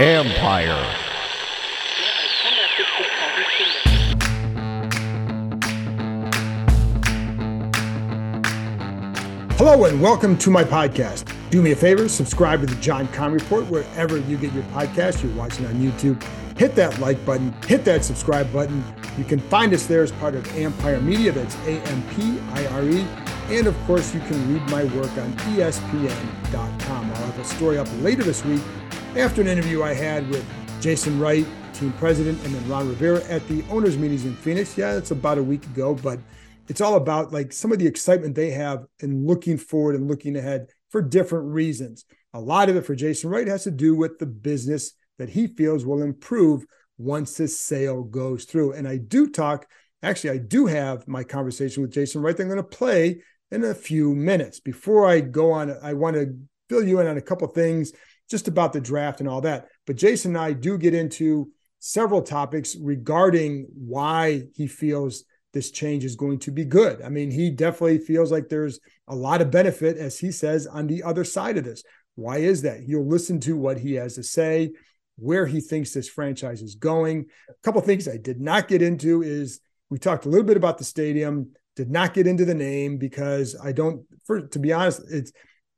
Ampire. Hello and welcome to my podcast. Do me a favor, subscribe to the John Keim Report wherever you get your podcast. You're watching on YouTube. Hit that like button, hit that subscribe button. You can find us there as part of Ampire Media. That's A M P I R E. And of course, you can read my work on ESPN.com. I'll have a story up later this week after an interview I had with Jason Wright, team president, and then Ron Rivera at the owners' meetings in Phoenix. Yeah, it's about a week ago, but it's all about like some of the excitement they have in looking forward and looking ahead for different reasons. A lot of it for Jason Wright has to do with the business that he feels will improve once this sale goes through. And I do talk, actually, I do have my conversation with Jason Wright. I'm going to play in a few minutes. Before I go on, I want to fill you in on a couple things just about the draft and all that. But Jason and I do get into several topics regarding why he feels this change is going to be good. I mean, he definitely feels like there's a lot of benefit, as he says, on the other side of this. Why is that? You'll listen to what he has to say, where he thinks this franchise is going. A couple things I did not get into is we talked a little bit about the stadium, did not get into the name because I don't, for to be honest, it's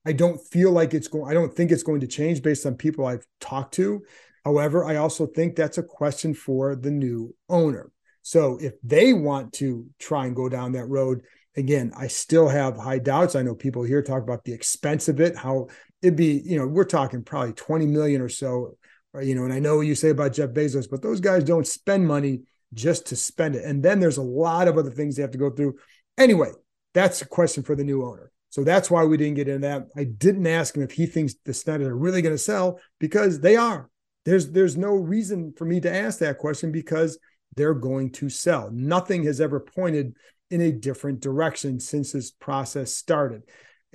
I don't feel like it's going, I don't think it's going to change based on people I've talked to. However, I also think that's a question for the new owner. So if they want to try and go down that road, again, I still have high doubts. I know people here talk about the expense of it, how it'd be, you know, we're talking probably 20 million or so, uh, you know, and I know what you say about Jeff Bezos, but those guys don't spend money just to spend it. And then there's a lot of other things they have to go through. Anyway, that's a question for the new owner. So that's why we didn't get into that. I didn't ask him if he thinks the Snyder are really going to sell because they are. There's there's no reason for me to ask that question because they're going to sell. Nothing has ever pointed in a different direction since this process started.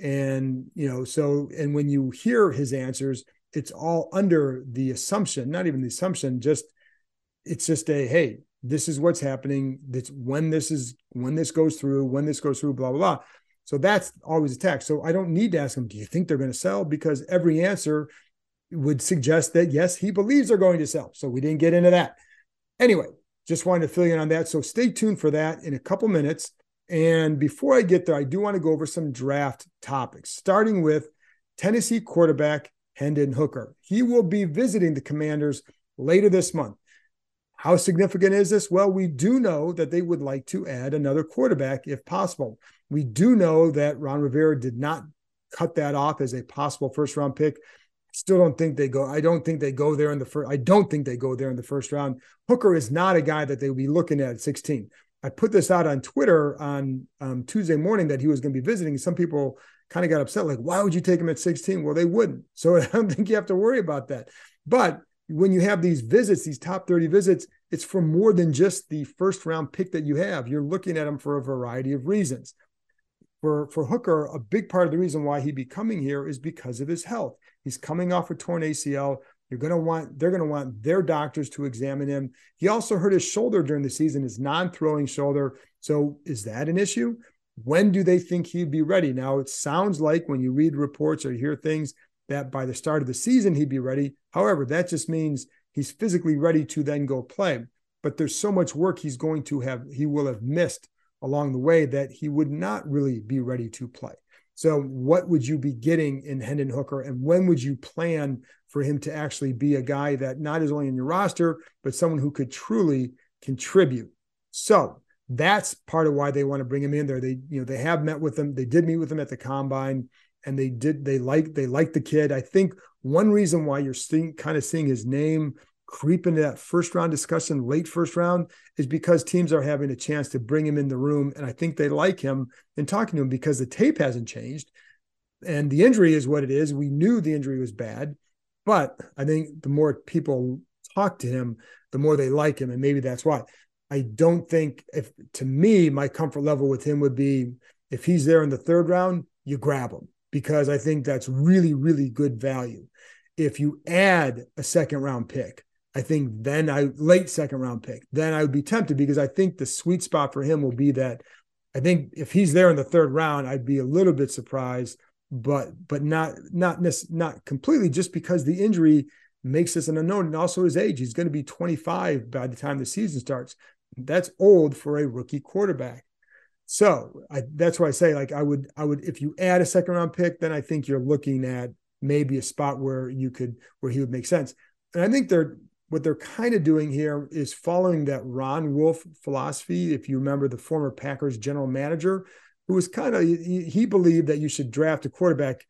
And you know, so and when you hear his answers, it's all under the assumption, not even the assumption, just it's just a hey, this is what's happening. That's when this is when this goes through, when this goes through, blah blah blah. So that's always attacked. So I don't need to ask him, do you think they're going to sell? Because every answer would suggest that yes, he believes they're going to sell. So we didn't get into that. Anyway, just wanted to fill you in on that. So stay tuned for that in a couple minutes. And before I get there, I do want to go over some draft topics, starting with Tennessee quarterback Hendon Hooker. He will be visiting the Commanders later this month. How significant is this? Well, we do know that they would like to add another quarterback if possible. We do know that Ron Rivera did not cut that off as a possible first round pick. Still don't think they go. I don't think they go there in the first. I don't think they go there in the first round. Hooker is not a guy that they would be looking at at 16. I put this out on Twitter on um, Tuesday morning that he was going to be visiting. Some people kind of got upset, like, why would you take him at 16? Well, they wouldn't. So I don't think you have to worry about that. But when you have these visits, these top 30 visits, it's for more than just the first round pick that you have. You're looking at them for a variety of reasons. For, for Hooker, a big part of the reason why he'd be coming here is because of his health. He's coming off a torn ACL. You're going to want, they're going to want their doctors to examine him. He also hurt his shoulder during the season, his non throwing shoulder. So is that an issue? When do they think he'd be ready? Now, it sounds like when you read reports or hear things that by the start of the season he'd be ready. However, that just means he's physically ready to then go play. But there's so much work he's going to have, he will have missed along the way that he would not really be ready to play. So, what would you be getting in Hendon Hooker, and when would you plan for him to actually be a guy that not is only in your roster, but someone who could truly contribute? So, that's part of why they want to bring him in there. They, you know, they have met with him. They did meet with him at the combine and they did they like they like the kid. I think one reason why you're seeing kind of seeing his name creep into that first round discussion, late first round, is because teams are having a chance to bring him in the room, and I think they like him and talking to him because the tape hasn't changed, and the injury is what it is. We knew the injury was bad, But I think the more people talk to him, the more they like him. And maybe that's why. I don't think if to me, my comfort level with him would be if he's there in the third round, you grab him because I think that's really, really good value. If you add a second round pick, I think then I late second round pick, then I would be tempted because I think the sweet spot for him will be that I think if he's there in the third round, I'd be a little bit surprised, but but not not not completely just because the injury makes this an unknown and also his age. He's going to be 25 by the time the season starts. That's old for a rookie quarterback. So I, that's why I say like I would I would if you add a second round pick, then I think you're looking at maybe a spot where you could where he would make sense. And I think they're what they're kind of doing here is following that Ron Wolf philosophy. If you remember the former Packers general manager, who was kind of he, he believed that you should draft a quarterback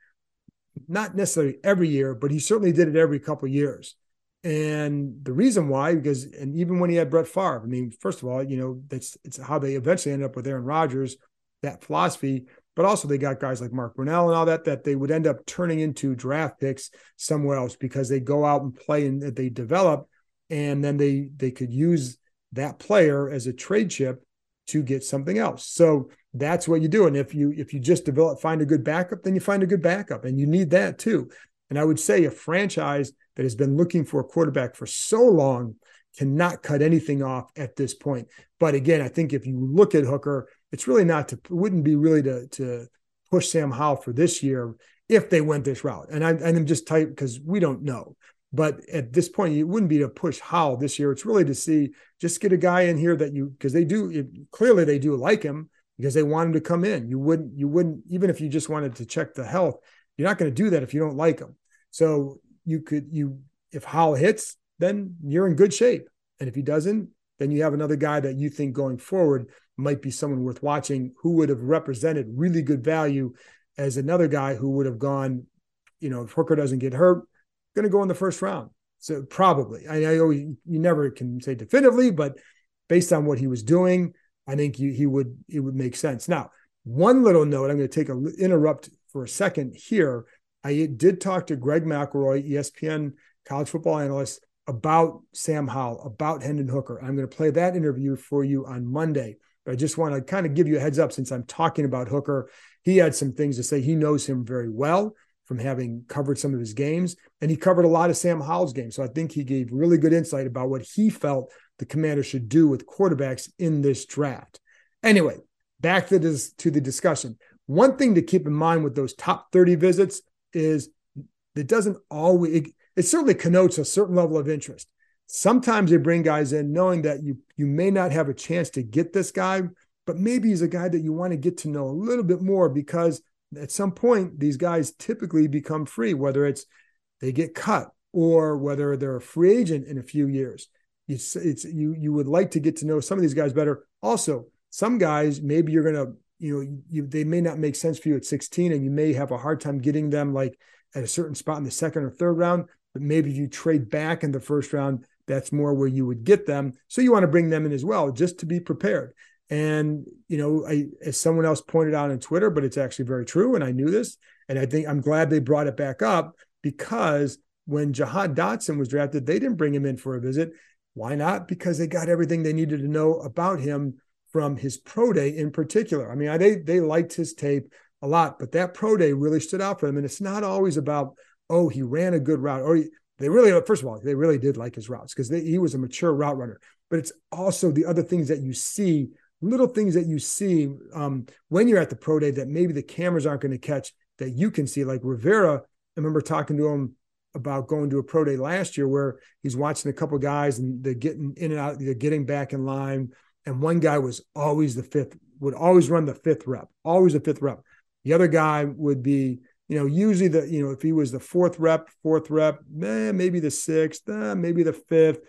not necessarily every year, but he certainly did it every couple years. And the reason why, because and even when he had Brett Favre, I mean, first of all, you know, that's it's how they eventually ended up with Aaron Rodgers, that philosophy. But also they got guys like Mark Brunell and all that that they would end up turning into draft picks somewhere else because they go out and play and they develop, and then they they could use that player as a trade chip to get something else. So that's what you do. And if you if you just develop find a good backup, then you find a good backup, and you need that too. And I would say a franchise that has been looking for a quarterback for so long cannot cut anything off at this point. But again, I think if you look at Hooker, it's really not to wouldn't be really to to push Sam Howell for this year if they went this route. And I and I'm just tight because we don't know. But at this point, it wouldn't be to push Howell this year. It's really to see just get a guy in here that you because they do clearly they do like him because they want him to come in. You wouldn't you wouldn't even if you just wanted to check the health, you're not going to do that if you don't like him. So you could you if Howell hits, then you're in good shape. And if he doesn't, then you have another guy that you think going forward might be someone worth watching who would have represented really good value as another guy who would have gone, you know, if Hooker doesn't get hurt, going to go in the first round. So probably, I know you never can say definitively, but based on what he was doing, I think he, he would it would make sense. Now, one little note, I'm going to take a interrupt for a second here. I did talk to Greg McElroy, ESPN college football analyst, about Sam Howell, about Hendon Hooker. I'm going to play that interview for you on Monday. But I just want to kind of give you a heads up since I'm talking about Hooker. He had some things to say. He knows him very well from having covered some of his games, and he covered a lot of Sam Howell's games. So I think he gave really good insight about what he felt the commander should do with quarterbacks in this draft. Anyway, back to this to the discussion. One thing to keep in mind with those top 30 visits is it doesn't always it, it certainly connotes a certain level of interest. Sometimes they bring guys in knowing that you you may not have a chance to get this guy, but maybe he's a guy that you want to get to know a little bit more because at some point these guys typically become free whether it's they get cut or whether they're a free agent in a few years it's, it's you you would like to get to know some of these guys better also some guys maybe you're going to you know you, they may not make sense for you at 16 and you may have a hard time getting them like at a certain spot in the second or third round but maybe you trade back in the first round that's more where you would get them so you want to bring them in as well just to be prepared and, you know, I, as someone else pointed out on Twitter, but it's actually very true. And I knew this. And I think I'm glad they brought it back up because when Jahan Dotson was drafted, they didn't bring him in for a visit. Why not? Because they got everything they needed to know about him from his pro day in particular. I mean, they they liked his tape a lot, but that pro day really stood out for them. And it's not always about oh he ran a good route or he, they really first of all they really did like his routes because he was a mature route runner. But it's also the other things that you see little things that you see um, when you're at the pro day that maybe the cameras aren't going to catch that you can see. Like Rivera, I remember talking to him about going to a pro day last year where he's watching a couple guys and they're getting in and out, they're getting back in line. And one guy was always the fifth, would always run the fifth rep, always the fifth rep. The other guy would be, you know, usually the, you know, if he was the fourth rep, fourth rep, eh, maybe the sixth, eh, maybe the fifth,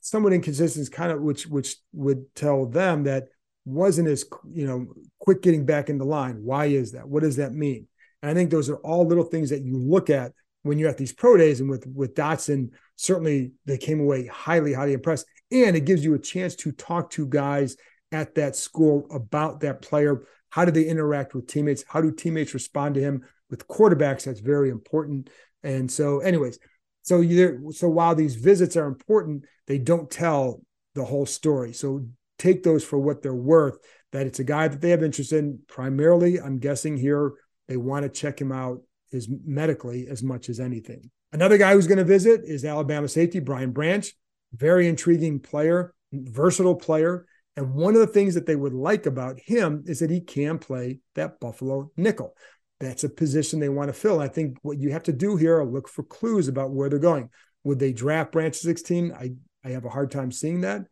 somewhat inconsistent, kind of which which would tell them that wasn't as you know quick getting back in the line. Why is that? What does that mean? And I think those are all little things that you look at when you're at these pro days. And with with Dotson, certainly they came away highly, highly impressed. And it gives you a chance to talk to guys at that school about that player. How do they interact with teammates? How do teammates respond to him? With quarterbacks, that's very important. And so, anyways, So you so while these visits are important, they don't tell the whole story. So take those for what they're worth. That it's a guy that they have interest in. Primarily, I'm guessing here they want to check him out is medically as much as anything. Another guy who's going to visit is Alabama safety Brian Branch, very intriguing player, versatile player. And one of the things that they would like about him is that he can play that Buffalo nickel. That's a position they want to fill. I think what you have to do here are look for clues about where they're going. Would they draft Branch 16? I, I have a hard time seeing that.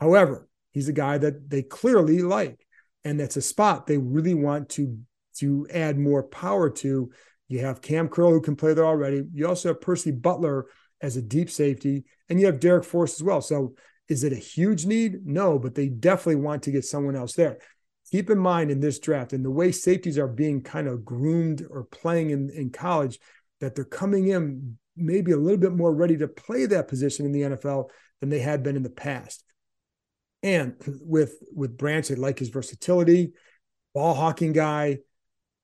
However, he's a guy that they clearly like. And that's a spot they really want to, to add more power to. You have Kam Curl who can play there already. You also have Percy Butler as a deep safety, and you have Darrick Forrest as well. So is it a huge need? No, but they definitely want to get someone else there. Keep in mind in this draft and the way safeties are being kind of groomed or playing in, in college, that they're coming in maybe a little bit more ready to play that position in the NFL than they had been in the past. And with with Branch, they like his versatility, ball hawking guy.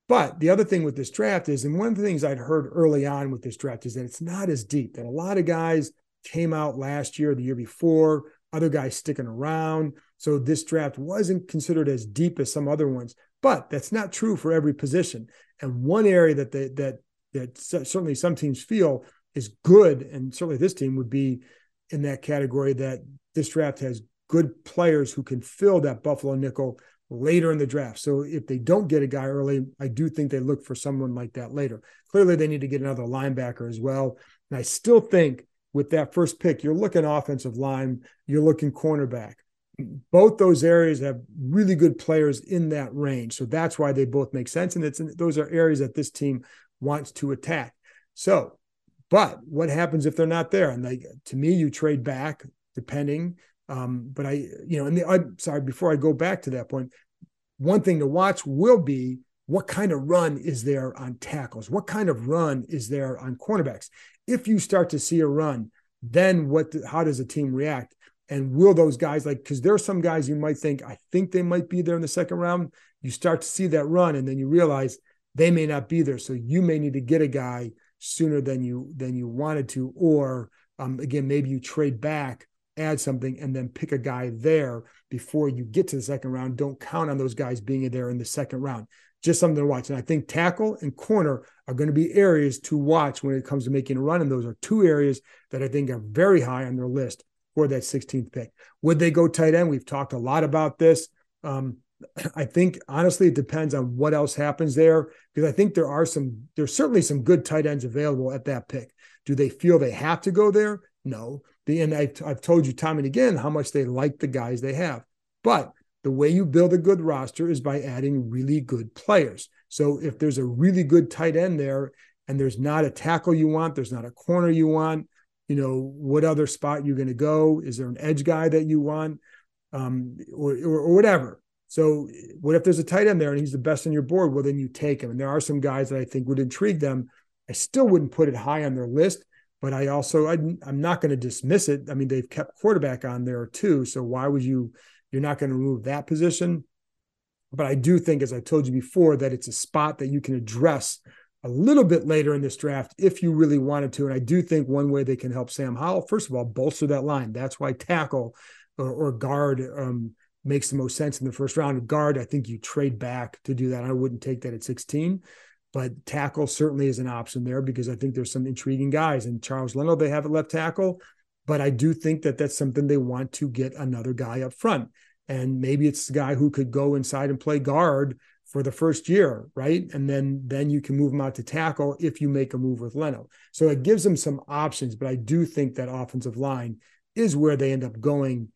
But the other thing with this draft is, and one of the things I'd heard early on with this draft is that it's not as deep. That a lot of guys came out last year, the year before, other guys sticking around. So this draft wasn't considered as deep as some other ones, but that's not true for every position. And one area that they, that that certainly some teams feel is good, and certainly this team would be in that category that this draft has good players who can fill that Buffalo nickel later in the draft. So if they don't get a guy early, I do think they look for someone like that later. Clearly, they need to get another linebacker as well. And I still think with that first pick, you're looking offensive line, you're looking cornerback. Both those areas have really good players in that range. So that's why they both make sense. And it's those are areas that this team wants to attack. So, but what happens if they're not there? And like to me, you trade back depending. Um, but I, you know, and the, I'm sorry, before I go back to that point, one thing to watch will be what kind of run is there on tackles? What kind of run is there on cornerbacks? if you start to see a run, then what? How does a team react? And will those guys like? Because there are some guys you might think, I think they might be there in the second round. You start to see that run, and then you realize they may not be there. So you may need to get a guy sooner than you than you wanted to, or um, again, maybe you trade back, add something, and then pick a guy there before you get to the second round. Don't count on those guys being there in the second round just something to watch. And I think tackle and corner are going to be areas to watch when it comes to making a run. And those are two areas that I think are very high on their list for that 16th pick. Would they go tight end? We've talked a lot about this. Um, I think honestly, it depends on what else happens there because I think there are some, there's certainly some good tight ends available at that pick. Do they feel they have to go there? No. The, and I've, I've told you time and again how much they like the guys they have. But the way you build a good roster is by adding really good players. So if there's a really good tight end there and there's not a tackle you want, there's not a corner you want, you know, what other spot you're going to go? Is there an edge guy that you want? Um, or, or, or whatever. So what if there's a tight end there and he's the best on your board? Well, then you take him. And there are some guys that I think would intrigue them. I still wouldn't put it high on their list, but I also I, am not going to dismiss it. I mean, they've kept quarterback on there too. So why would you you're not going to remove that position. But I do think, as I told you before, that it's a spot that you can address a little bit later in this draft if you really wanted to. And I do think one way they can help Sam Howell, first of all, bolster that line. That's why tackle or, or guard um, makes the most sense in the first round. Guard, I think you trade back to do that. I wouldn't take that at 16, but tackle certainly is an option there because I think there's some intriguing guys. And Charles Leno, they have at left tackle. But I do think that that's something they want to get another guy up front. And maybe it's the guy who could go inside and play guard for the first year, right? And then then you can move him out to tackle if you make a move with Leno. So it gives them some options, but I do think that offensive line is where they end up going.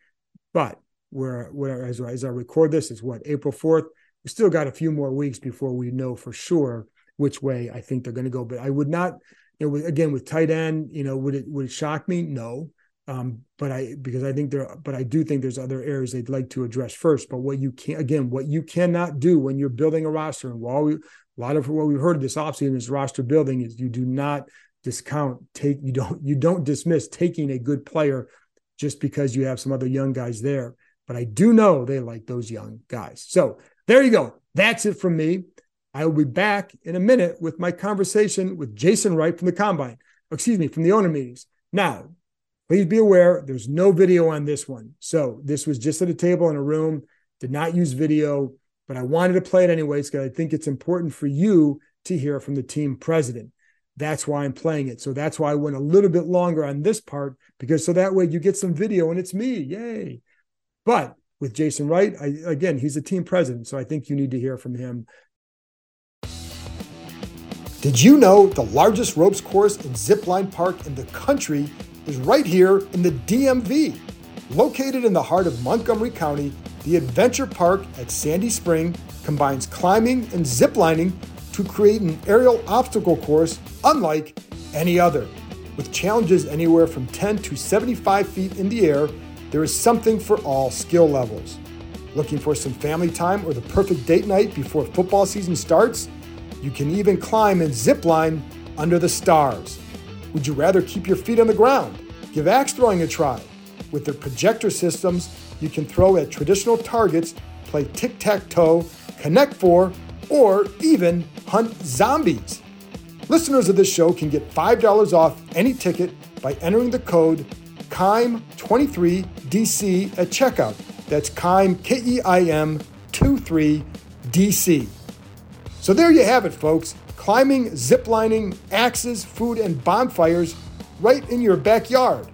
But where where as, as I record this is what April 4th. We still got a few more weeks before we know for sure which way I think they're going to go. But I would not, you know, again with tight end, you know, would it would it shock me? No. Um, but I because I think there, but I do think there's other areas they'd like to address first. But what you can again, what you cannot do when you're building a roster, and while we a lot of what we've heard this offseason is roster building is you do not discount take you don't you don't dismiss taking a good player just because you have some other young guys there. But I do know they like those young guys. So there you go. That's it from me. I will be back in a minute with my conversation with Jason Wright from the Combine. excuse me, from the owner meetings. Now, please be aware there's no video on this one. So this was just at a table in a room, did not use video, but I wanted to play it anyways because I think it's important for you to hear from the team president. That's why I'm playing it. So that's why I went a little bit longer on this part because so that way you get some video and it's me. Yay. But with Jason Wright, I, again, he's a team president. So I think you need to hear from him. Did you know the largest ropes course and zipline park in the country is right here in the DMV? Located in the heart of Montgomery County, the Adventure Park at Sandy Spring combines climbing and ziplining to create an aerial obstacle course unlike any other. With challenges anywhere from 10 to 75 feet in the air, there is something for all skill levels. Looking for some family time or the perfect date night before football season starts? You can even climb and zip line under the stars. Would you rather keep your feet on the ground? Give axe throwing a try. With their projector systems, you can throw at traditional targets, play tic tac toe, connect four, or even hunt zombies. Listeners of this show can get $5 off any ticket by entering the code KEIM23DC at checkout. That's KEIM, K E I M 23DC. So there you have it, folks. Climbing, ziplining, axes, food, and bonfires right in your backyard.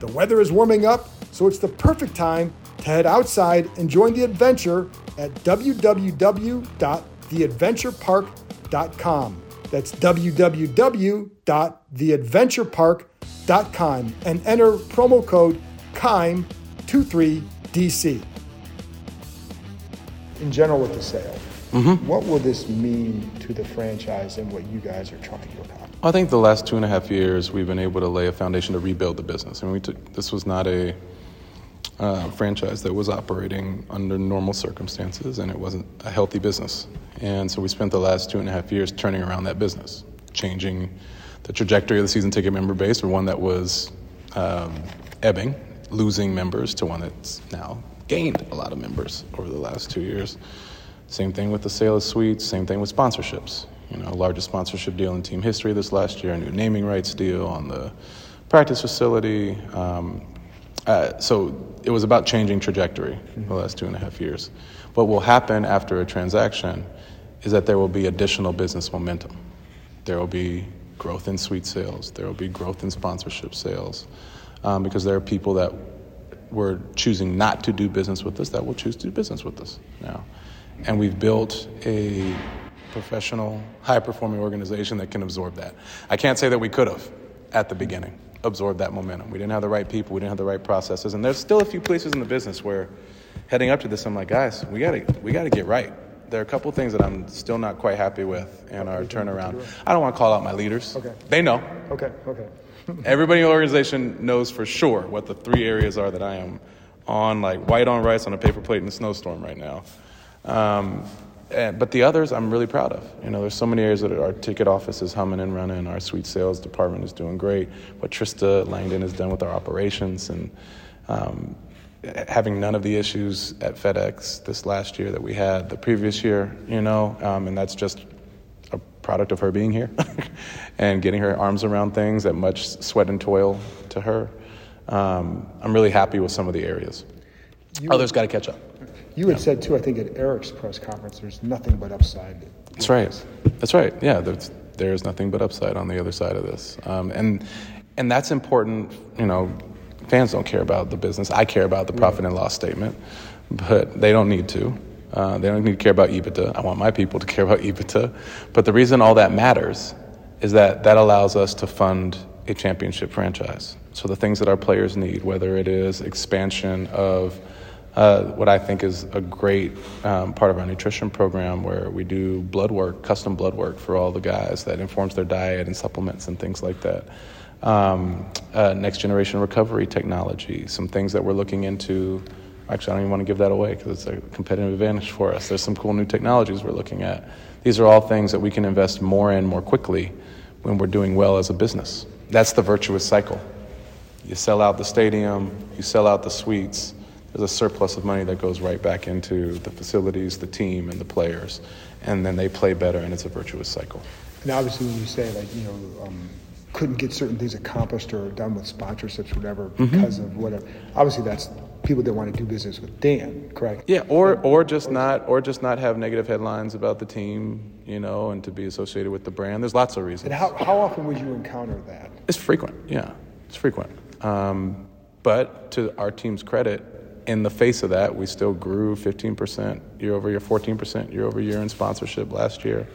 The weather is warming up, so it's the perfect time to head outside and join the adventure at www.theadventurepark.com. That's www.theadventurepark.com and enter promo code KEIM23DC. In general, with the sale, Mm-hmm. what will this mean to the franchise and what you guys are trying to accomplish? I think the last two and a half years we've been able to lay a foundation to rebuild the business. And we took this was not a uh, franchise that was operating under normal circumstances, and it wasn't a healthy business. And so we spent the last two and a half years turning around that business, changing the trajectory of the season ticket member base from one that was um, ebbing, losing members, to one that's now gained a lot of members over the last two years. Same thing with the sale of suites, same thing with sponsorships. You know, largest sponsorship deal in team history this last year, a new naming rights deal on the practice facility. Um, uh, so it was about changing trajectory the last two and a half years. What will happen after a transaction is that there will be additional business momentum. There will be growth in suite sales. There will be growth in sponsorship sales, um, because there are people that were choosing not to do business with us that will choose to do business with us now. And we've built a professional, high performing organization that can absorb that. I can't say that we could have at the beginning absorbed that momentum. We didn't have the right people, we didn't have the right processes. And there's still a few places in the business where heading up to this, I'm like, guys, we gotta we gotta get right. There are a couple things that I'm still not quite happy with in our turnaround. I don't want to call out my leaders. Okay. They know. Okay, okay. Everybody in the organization knows for sure what the three areas are that I am on, like white on rice on a paper plate in a snowstorm right now. Um, and, but the others, I'm really proud of. You know, there's so many areas that our ticket office is humming and running. Our suite sales department is doing great. What Trista Langdon has done with our operations and um, having none of the issues at FedEx this last year that we had the previous year. You know, um, and that's just a product of her being here and getting her arms around things at much sweat and toil to her. Um, I'm really happy with some of the areas. Others got to catch up. You had said too, I think at Eric's press conference, there's nothing but upside. That's right. That's right. Yeah, there's, there's nothing but upside on the other side of this, um, and and that's important. You know, fans don't care about the business. I care about the profit and loss statement, but they don't need to. Uh, they don't need to care about EBITDA. I want my people to care about EBITDA. But the reason all that matters is that that allows us to fund a championship franchise. So the things that our players need, whether it is expansion of uh, what I think is a great um, part of our nutrition program where we do blood work, custom blood work for all the guys that informs their diet and supplements and things like that. Um, uh, next generation recovery technology, some things that we're looking into. Actually, I don't even want to give that away because it's a competitive advantage for us. There's some cool new technologies we're looking at. These are all things that we can invest more in more quickly when we're doing well as a business. That's the virtuous cycle. You sell out the stadium, you sell out the suites, there's a surplus of money that goes right back into the facilities, the team, and the players. And then they play better, and it's a virtuous cycle. And obviously, when you say like you know, um, couldn't get certain things accomplished or done with sponsorships, whatever, Mm-hmm. because of whatever. Obviously, that's people that want to do business with Dan, correct? Yeah, or or just not or just not have negative headlines about the team, you know, and to be associated with the brand. There's lots of reasons. And how, how often would you encounter that? It's frequent, yeah, it's frequent. Um, but to our team's credit, in the face of that, we still grew 15% year over year, 14% year over year in sponsorship last year.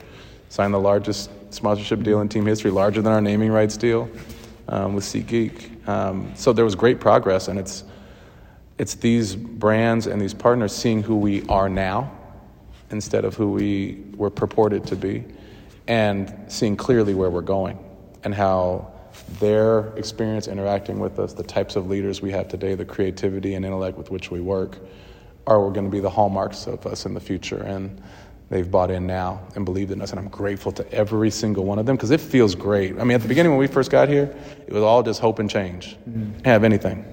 Signed the largest sponsorship deal in team history, larger than our naming rights deal um, with SeatGeek. Um, so there was great progress, and it's it's these brands and these partners seeing who we are now instead of who we were purported to be, and seeing clearly where we're going and how their experience interacting with us, the types of leaders we have today, the creativity and intellect with which we work, are going to be the hallmarks of us in the future. And they've bought in now and believed in us, and I'm grateful to every single one of them because it feels great. I mean, at the beginning when we first got here, it was all just hope and change. Didn't have anything.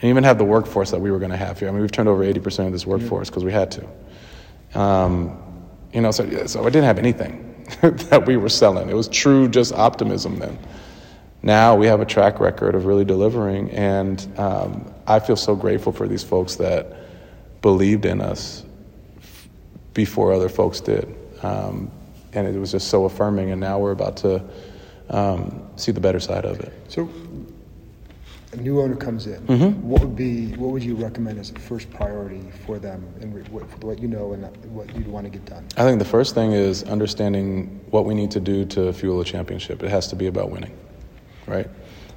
And even have the workforce that we were going to have here. I mean, we've turned over 80% of this workforce because we had to. Um, you know, so, so I didn't have anything that we were selling. It was true just optimism then. Now we have a track record of really delivering, and um, I feel so grateful for these folks that believed in us before other folks did. Um, and it was just so affirming, and now we're about to um, see the better side of it. So, a new owner comes in. Mm-hmm. What would be what would you recommend as the first priority for them, and what, what you know and what you'd want to get done? I think the first thing is understanding what we need to do to fuel a championship. It has to be about winning, right?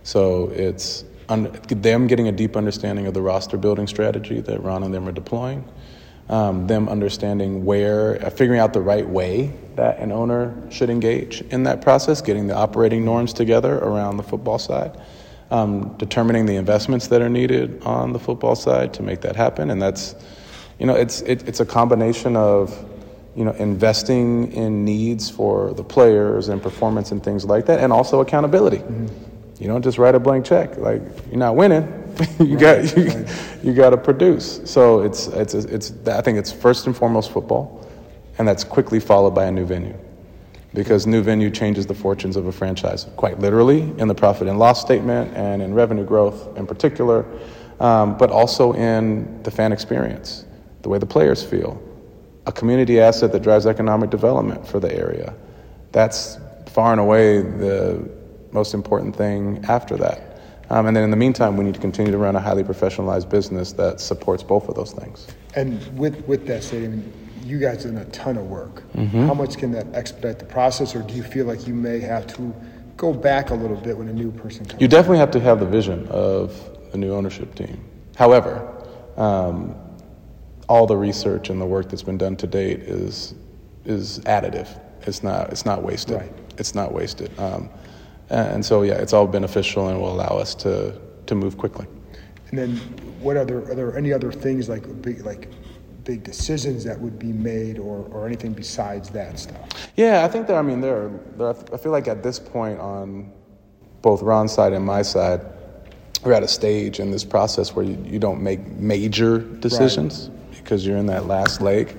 So it's un- them getting a deep understanding of the roster building strategy that Ron and them are deploying, um, them understanding where, uh, figuring out the right way that an owner should engage in that process, getting the operating norms together around the football side. Um, determining the investments that are needed on the football side to make that happen, and that's, you know, it's it, it's a combination of you know, investing in needs for the players and performance and things like that, and also accountability. You don't just write a blank check. Like you're not winning, you got you, you got to produce. So it's it's it's I think it's first and foremost football, and that's quickly followed by a new venue, because new venue changes the fortunes of a franchise quite literally in the profit and loss statement and in revenue growth in particular, um, but also in the fan experience, the way the players feel, a community asset that drives economic development for the area. That's far and away the most important thing after that. Um, and then in the meantime, we need to continue to run a highly professionalized business that supports both of those things. And with with that said, I mean, you guys done a ton of work. How much can that expedite the process, or do you feel like you may have to go back a little bit when a new person comes? You definitely have to have the vision of the new ownership team. However, um, all the research and the work that's been done to date is is additive. It's not it's not wasted. Right. It's not wasted. Um, and so yeah, it's all beneficial and will allow us to to move quickly. And then, what other are there any other things like big like big decisions that would be made, or or anything besides that stuff? Yeah, I think that I mean there, are, there are, I feel like at this point on both Ron's side and my side, we're at a stage in this process where you, you don't make major decisions because you're in that last leg.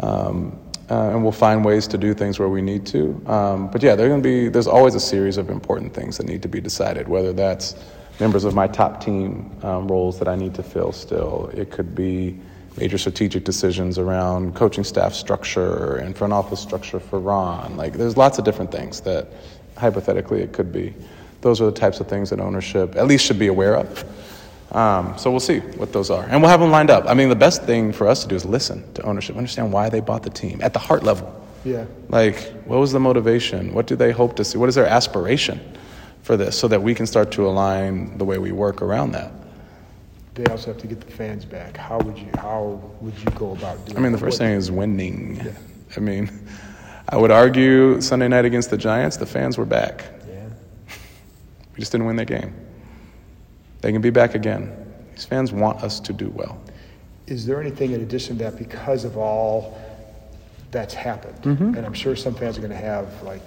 Um, uh, and we'll find ways to do things where we need to. Um, but yeah, there's going to be there's always a series of important things that need to be decided. Whether that's members of my top team um, roles that I need to fill still, it could be major strategic decisions around coaching staff structure and front office structure for Ron. Like there's lots of different things that hypothetically it could be. Those are the types of things that ownership at least should be aware of. Um, so we'll see what those are, and we'll have them lined up. I mean, the best thing for us to do is listen to ownership, understand why they bought the team at the heart level. Yeah. Like, what was the motivation? What do they hope to see? What is their aspiration for this, so that we can start to align the way we work around that. They also have to get the fans back. How would you how would you go about doing? I mean, the first thing is winning. Yeah. I mean, I would argue Sunday night against the Giants, the fans were back. Yeah. We just didn't win that game. They can be back again. These fans want us to do well. Is there anything in addition to that because of all that's happened? Mm-hmm. And I'm sure some fans are going to have like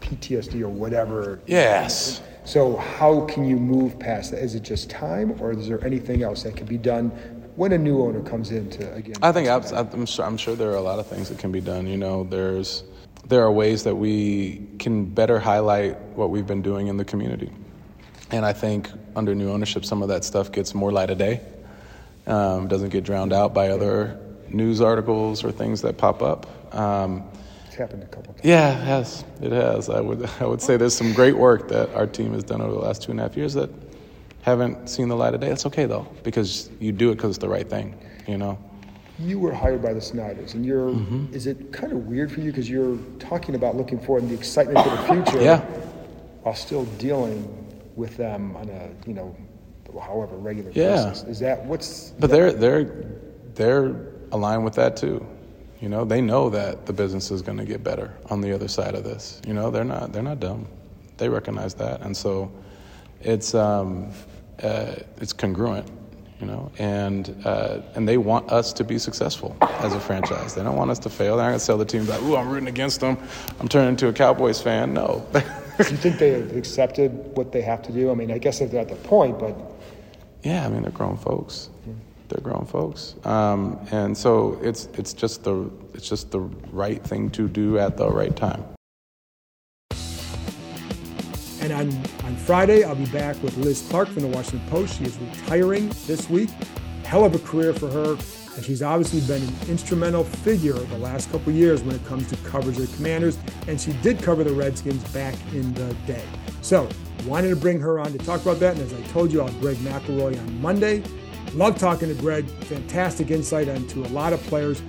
PTSD or whatever. Yes. So how can you move past that? Is it just time, or is there anything else that can be done when a new owner comes in to again? I think I'm, I'm, sure, I'm sure there are a lot of things that can be done. You know, there's there are ways that we can better highlight what we've been doing in the community. And I think under new ownership, some of that stuff gets more light of day, um, doesn't get drowned out by other news articles or things that pop up. Um, it's happened a couple times. Yeah, it has. It has. I would, I would say there's some great work that our team has done over the last two and a half years that haven't seen the light of day. That's okay though, because you do it because it's the right thing, you know. You were hired by the Snyders, and you're. Mm-hmm. Is it kind of weird for you because you're talking about looking forward and the excitement for the future, yeah, while still dealing with them on a you know, however regular yeah. basis. Is that what's? But they're they're they're aligned with that too. You know, they know that the business is going to get better on the other side of this. You know, they're not they're not dumb. They recognize that, and so it's um, uh, it's congruent. You know, and uh, and they want us to be successful as a franchise. They don't want us to fail. They're not going to sell the team like, "Ooh, I'm rooting against them. I'm turning into a Cowboys fan." No. do you think they have accepted what they have to do? I mean, I guess they're at the point, but yeah, I mean, they're grown folks. Mm-hmm they're grown folks, um, and so it's it's just the it's just the right thing to do at the right time. And on, on Friday, I'll be back with Liz Clarke from the Washington Post. She is retiring this week. Hell of a career for her. And she's obviously been an instrumental figure the last couple years when it comes to coverage of the Commanders. And she did cover the Redskins back in the day. So, wanted to bring her on to talk about that. And as I told you, I'll Greg McElroy on Monday. Love talking to Greg. Fantastic insight into a lot of players.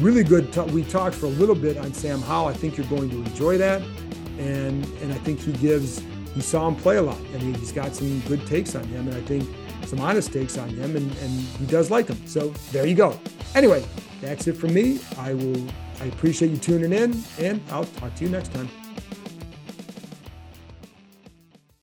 Really good. T- we talked for a little bit on Sam Howell. I think you're going to enjoy that, and and I think he gives. He saw him play a lot, and he's got some good takes on him, and I think some honest takes on him, and, and he does like him. So there you go. Anyway, that's it from me. I will. I appreciate you tuning in, and I'll talk to you next time.